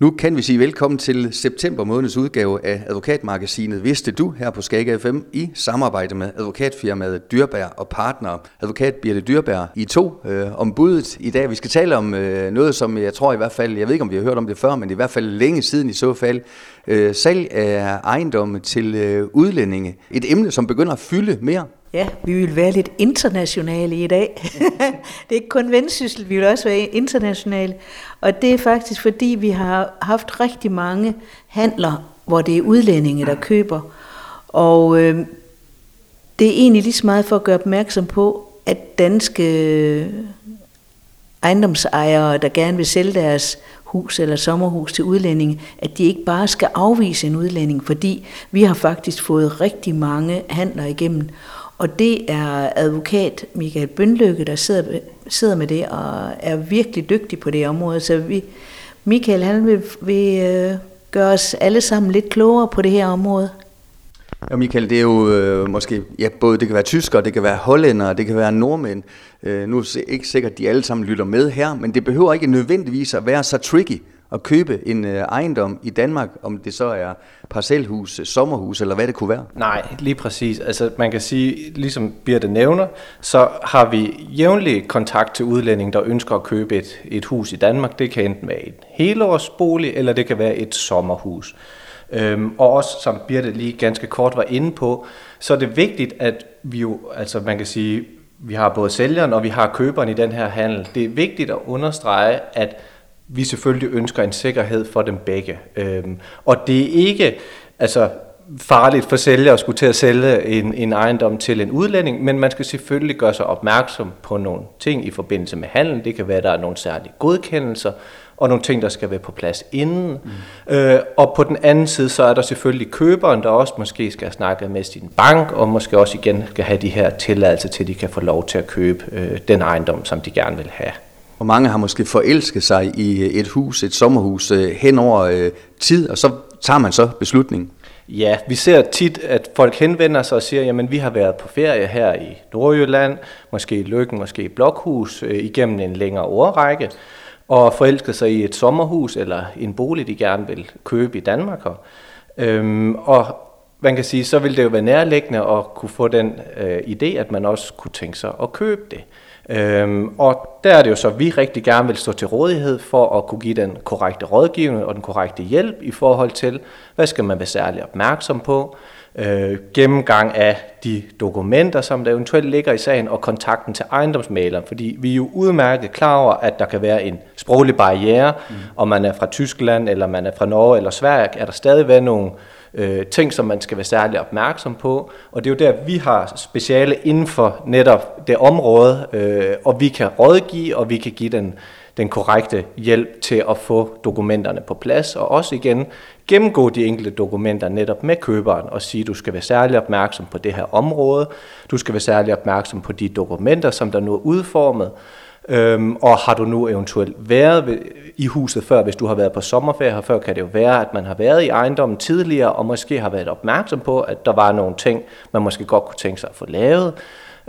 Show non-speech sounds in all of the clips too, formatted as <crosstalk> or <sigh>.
Nu kan vi sige velkommen til september måneds udgave af advokatmagasinet Vidste du her på Skag FM i samarbejde med advokatfirmaet Dyrbær og partner advokat Birte Dyrbær i to øh, om budet i dag. Vi skal tale om øh, noget, som jeg tror i hvert fald, jeg ved ikke om vi har hørt om det før, men i hvert fald længe siden i så fald, øh, salg af ejendomme til øh, udlændinge. Et emne, som begynder at fylde mere Ja, vi vil være lidt internationale i dag. <laughs> det er ikke kun vendsyssel, vi vil også være internationale. Og det er faktisk fordi, vi har haft rigtig mange handler, hvor det er udlændinge, der køber. Og øh, det er egentlig lige så meget for at gøre opmærksom på, at danske øh, ejendomsejere, der gerne vil sælge deres hus eller sommerhus til udlændinge, at de ikke bare skal afvise en udlænding, fordi vi har faktisk fået rigtig mange handler igennem. Og det er advokat Michael Bønlykke, der sidder, sidder med det og er virkelig dygtig på det område. Så vi, Michael han vil, vil øh, gøre os alle sammen lidt klogere på det her område. Ja, Michael, det er jo øh, måske, ja, både det kan være tyskere, det kan være hollændere, det kan være nordmænd. Øh, nu er det ikke sikkert, at de alle sammen lytter med her, men det behøver ikke nødvendigvis at være så tricky at købe en øh, ejendom i Danmark, om det så er parcelhus, øh, sommerhus eller hvad det kunne være? Nej, lige præcis. Altså man kan sige, ligesom Birte nævner, så har vi jævnlig kontakt til udlændinge, der ønsker at købe et, et hus i Danmark. Det kan enten være et helårsbolig, eller det kan være et sommerhus. Øhm, og også, som Birte lige ganske kort var inde på, så er det vigtigt, at vi jo, altså man kan sige, vi har både sælgeren og vi har køberen i den her handel. Det er vigtigt at understrege, at vi selvfølgelig ønsker en sikkerhed for dem begge. Øhm, og det er ikke altså, farligt for sælger at skulle til at sælge en, en ejendom til en udlænding, men man skal selvfølgelig gøre sig opmærksom på nogle ting i forbindelse med handel. Det kan være, at der er nogle særlige godkendelser, og nogle ting, der skal være på plads inden. Mm. Øh, og på den anden side, så er der selvfølgelig køberen, der også måske skal snakke med sin bank, og måske også igen skal have de her tilladelser til, at de kan få lov til at købe øh, den ejendom, som de gerne vil have. Og mange har måske forelsket sig i øh, et hus, et sommerhus, øh, hen over øh, tid, og så tager man så beslutningen. Ja, vi ser tit, at folk henvender sig og siger, jamen vi har været på ferie her i Nordjylland, måske i Lykken, måske i Blokhus, øh, igennem en længere årrække, og forelsket sig i et sommerhus eller en bolig, de gerne vil købe i Danmark. Øhm, og man kan sige, så vil det jo være nærliggende at kunne få den øh, idé, at man også kunne tænke sig at købe det. Øhm, og der er det jo så, at vi rigtig gerne vil stå til rådighed for at kunne give den korrekte rådgivning og den korrekte hjælp i forhold til, hvad skal man være særlig opmærksom på, øh, gennemgang af de dokumenter, som der eventuelt ligger i sagen, og kontakten til ejendomsmaleren, fordi vi er jo udmærket klar over, at der kan være en sproglig barriere, mm. om man er fra Tyskland, eller man er fra Norge eller Sverige, er der stadigvæk nogle øh, ting, som man skal være særlig opmærksom på. Og det er jo der, vi har speciale inden for netop det område, øh, og vi kan rådgive, og vi kan give den, den korrekte hjælp til at få dokumenterne på plads, og også igen gennemgå de enkelte dokumenter netop med køberen og sige, du skal være særlig opmærksom på det her område, du skal være særlig opmærksom på de dokumenter, som der nu er udformet, Øhm, og har du nu eventuelt været ved, i huset før, hvis du har været på sommerferie her før, kan det jo være, at man har været i ejendommen tidligere, og måske har været opmærksom på, at der var nogle ting, man måske godt kunne tænke sig at få lavet.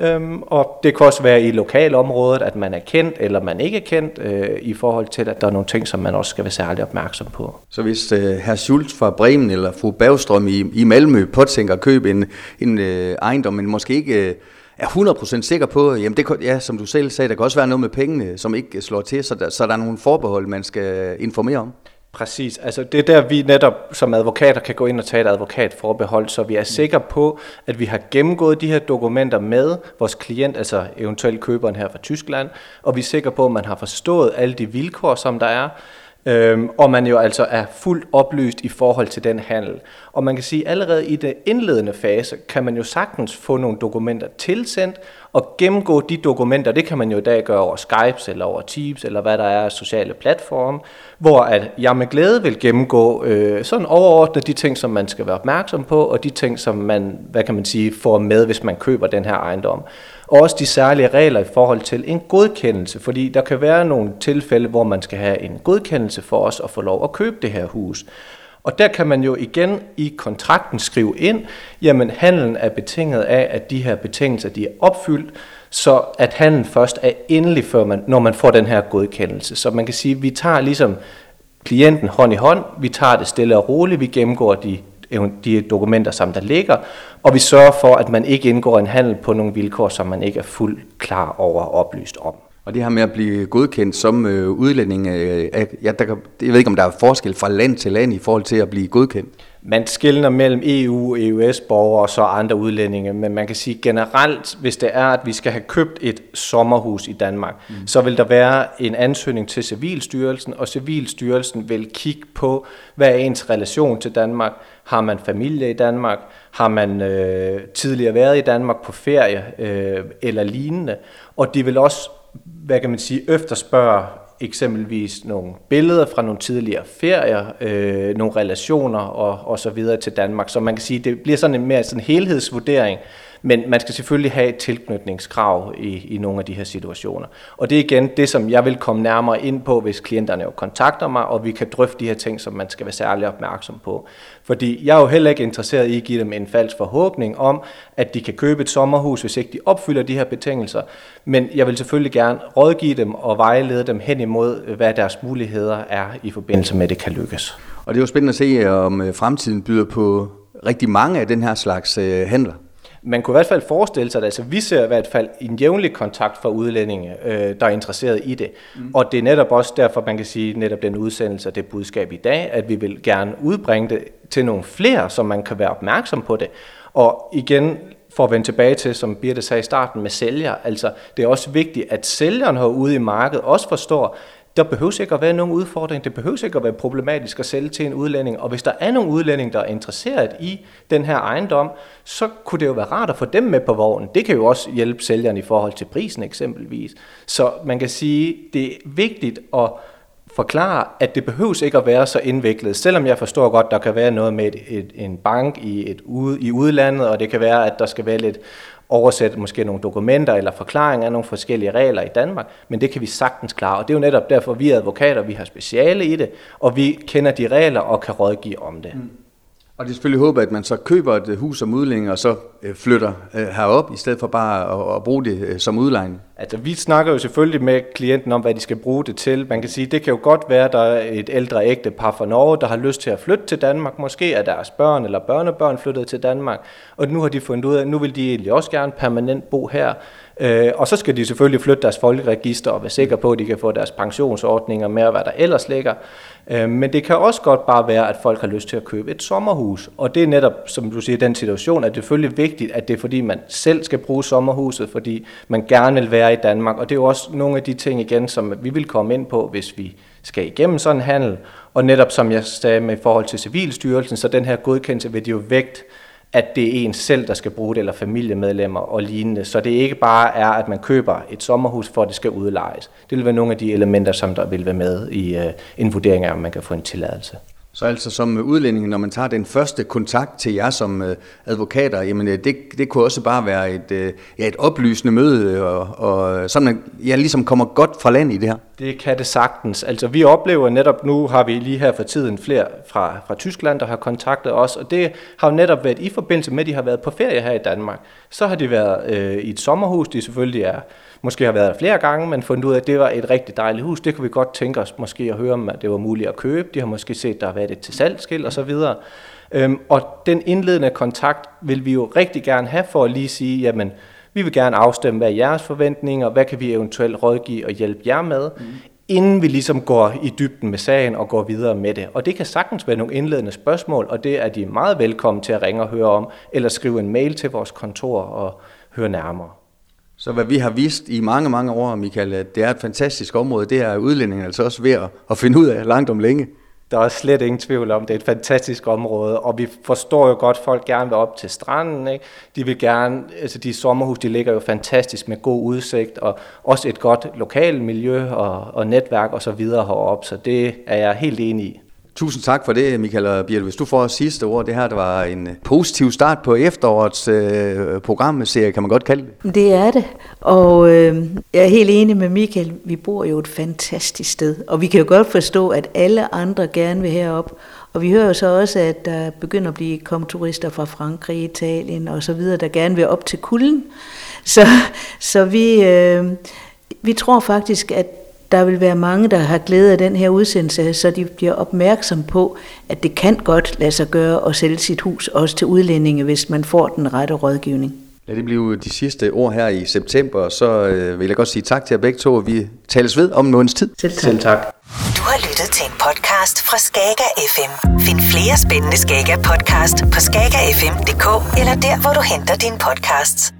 Øhm, og det kan også være i lokalområdet, at man er kendt eller man ikke er kendt, øh, i forhold til, at der er nogle ting, som man også skal være særlig opmærksom på. Så hvis øh, herr Schultz fra Bremen eller fru Bagstrøm i, i Malmø påtænker at købe en, en øh, ejendom, men måske ikke... Øh, er 100% sikker på, øh, jamen det, ja, som du selv sagde, der kan også være noget med pengene, som ikke slår til, så der, så der er nogle forbehold, man skal informere om. Præcis. Altså det er der, vi netop som advokater kan gå ind og tage et advokatforbehold, så vi er sikre på, at vi har gennemgået de her dokumenter med vores klient, altså eventuelt køberen her fra Tyskland, og vi er sikre på, at man har forstået alle de vilkår, som der er, Øhm, og man jo altså er fuldt oplyst i forhold til den handel. Og man kan sige, at allerede i den indledende fase, kan man jo sagtens få nogle dokumenter tilsendt, og gennemgå de dokumenter, det kan man jo i dag gøre over Skype eller over Teams, eller hvad der er af sociale platforme, hvor at jeg med glæde vil gennemgå øh, sådan overordnet de ting, som man skal være opmærksom på, og de ting, som man, hvad kan man sige, får med, hvis man køber den her ejendom. Og også de særlige regler i forhold til en godkendelse, fordi der kan være nogle tilfælde, hvor man skal have en godkendelse for os at få lov at købe det her hus. Og der kan man jo igen i kontrakten skrive ind, jamen handlen er betinget af, at de her betingelser de er opfyldt, så at handlen først er endelig, før man, når man får den her godkendelse. Så man kan sige, at vi tager ligesom klienten hånd i hånd, vi tager det stille og roligt, vi gennemgår de, de dokumenter, som der ligger, og vi sørger for, at man ikke indgår en handel på nogle vilkår, som man ikke er fuldt klar over og oplyst om. Og det her med at blive godkendt som øh, udlænding, øh, ja, der kan, jeg ved ikke, om der er forskel fra land til land i forhold til at blive godkendt. Man skiller mellem EU, EØS-borgere og så andre udlændinge, men man kan sige generelt, hvis det er, at vi skal have købt et sommerhus i Danmark, mm. så vil der være en ansøgning til Civilstyrelsen, og Civilstyrelsen vil kigge på, hvad er ens relation til Danmark. Har man familie i Danmark? Har man øh, tidligere været i Danmark på ferie øh, eller lignende? Og de vil også hvad kan man sige, efterspørger eksempelvis nogle billeder fra nogle tidligere ferier, øh, nogle relationer og, og så videre til Danmark. Så man kan sige, det bliver sådan en mere sådan helhedsvurdering, men man skal selvfølgelig have et tilknytningskrav i, i nogle af de her situationer. Og det er igen det, som jeg vil komme nærmere ind på, hvis klienterne jo kontakter mig, og vi kan drøfte de her ting, som man skal være særlig opmærksom på. Fordi jeg er jo heller ikke interesseret i at give dem en falsk forhåbning om, at de kan købe et sommerhus, hvis ikke de opfylder de her betingelser. Men jeg vil selvfølgelig gerne rådgive dem og vejlede dem hen imod, hvad deres muligheder er i forbindelse med, at det kan lykkes. Og det er jo spændende at se, om øh, fremtiden byder på rigtig mange af den her slags øh, handler. Man kunne i hvert fald forestille sig, at altså, vi ser i hvert fald en jævnlig kontakt fra udlændinge, øh, der er interesseret i det. Mm. Og det er netop også derfor, man kan sige, netop den udsendelse og det budskab i dag, at vi vil gerne udbringe det til nogle flere, så man kan være opmærksom på det. Og igen, for at vende tilbage til, som Birte sagde i starten med sælger, altså det er også vigtigt, at sælgeren herude i markedet også forstår, der behøver ikke at være nogen udfordring. Det behøver ikke at være problematisk at sælge til en udlænding. Og hvis der er nogen udlænding, der er interesseret i den her ejendom, så kunne det jo være rart at få dem med på vognen. Det kan jo også hjælpe sælgeren i forhold til prisen eksempelvis. Så man kan sige, det er vigtigt at forklare, at det behøves ikke at være så indviklet, selvom jeg forstår godt, der kan være noget med et, et, en bank i, et, ude, i udlandet, og det kan være, at der skal være lidt oversætte måske nogle dokumenter eller forklaringer af nogle forskellige regler i Danmark, men det kan vi sagtens klare, og det er jo netop derfor, vi er advokater, vi har speciale i det, og vi kender de regler og kan rådgive om det. Mm. Og det er selvfølgelig håbet, at man så køber et hus som udlænding, og så øh, flytter øh, herop, i stedet for bare at, bruge det øh, som udlejning. Altså, vi snakker jo selvfølgelig med klienten om, hvad de skal bruge det til. Man kan sige, det kan jo godt være, at der er et ældre ægte par fra Norge, der har lyst til at flytte til Danmark. Måske er deres børn eller børnebørn flyttet til Danmark, og nu har de fundet ud af, at nu vil de egentlig også gerne permanent bo her. Øh, og så skal de selvfølgelig flytte deres folkeregister og være sikre på, at de kan få deres pensionsordninger med, hvad der ellers ligger. Øh, men det kan også godt bare være, at folk har lyst til at købe et sommerhus. Og det er netop, som du siger, den situation, at det er selvfølgelig vigtigt, at det er fordi, man selv skal bruge sommerhuset, fordi man gerne vil være i Danmark. Og det er jo også nogle af de ting igen, som vi vil komme ind på, hvis vi skal igennem sådan en handel. Og netop som jeg sagde med i forhold til Civilstyrelsen, så den her godkendelse vil de jo vægt at det er en selv, der skal bruge det, eller familiemedlemmer og lignende. Så det ikke bare er, at man køber et sommerhus, for at det skal udlejes. Det vil være nogle af de elementer, som der vil være med i øh, en vurdering af, om man kan få en tilladelse. Så altså som øh, udlænding, når man tager den første kontakt til jer som øh, advokater, jamen øh, det, det kunne også bare være et, ja, et oplysende møde, og, og sådan at jeg ligesom kommer godt fra land i det her. Det kan det sagtens. Altså vi oplever netop, nu har vi lige her for tiden flere fra, fra Tyskland, der har kontaktet os, og det har jo netop været i forbindelse med, at de har været på ferie her i Danmark. Så har de været øh, i et sommerhus, de selvfølgelig er måske har været der flere gange, men fundet ud af, at det var et rigtig dejligt hus. Det kunne vi godt tænke os måske at høre om, at det var muligt at købe. De har måske set, at der har været et til salgskilt og så videre. Øhm, og den indledende kontakt vil vi jo rigtig gerne have for at lige sige, jamen, vi vil gerne afstemme, hvad er jeres forventninger, hvad kan vi eventuelt rådgive og hjælpe jer med, mm. inden vi ligesom går i dybden med sagen og går videre med det. Og det kan sagtens være nogle indledende spørgsmål, og det er de meget velkommen til at ringe og høre om, eller skrive en mail til vores kontor og høre nærmere. Så hvad vi har vist i mange, mange år, Michael, at det er et fantastisk område, det er udlændingen altså også ved at finde ud af langt om længe. Der er slet ingen tvivl om, det er et fantastisk område, og vi forstår jo godt, at folk gerne vil op til stranden. Ikke? De vil gerne, altså de sommerhus, de ligger jo fantastisk med god udsigt, og også et godt lokalt miljø og, og netværk og så videre heroppe, så det er jeg helt enig i. Tusind tak for det, Michael og Birte. Hvis du får sidste ord, det her det var en øh, positiv start på efterårets øh, programserie, kan man godt kalde det. Det er det, og øh, jeg er helt enig med Michael. Vi bor jo et fantastisk sted, og vi kan jo godt forstå, at alle andre gerne vil herop. Og vi hører jo så også, at der begynder at blive kommet turister fra Frankrig, Italien og så videre, der gerne vil op til kulden. Så, så vi, øh, vi tror faktisk, at der vil være mange, der har glæde af den her udsendelse, så de bliver opmærksom på, at det kan godt lade sig gøre at sælge sit hus også til udlændinge, hvis man får den rette rådgivning. Lad det blive de sidste ord her i september, så øh, vil jeg godt sige tak til jer begge to, og vi tales ved om en måneds tid. Selv tak. Selv tak. Du har lyttet til en podcast fra Skager FM. Find flere spændende Skager podcast på skagerfm.dk eller der, hvor du henter dine podcasts.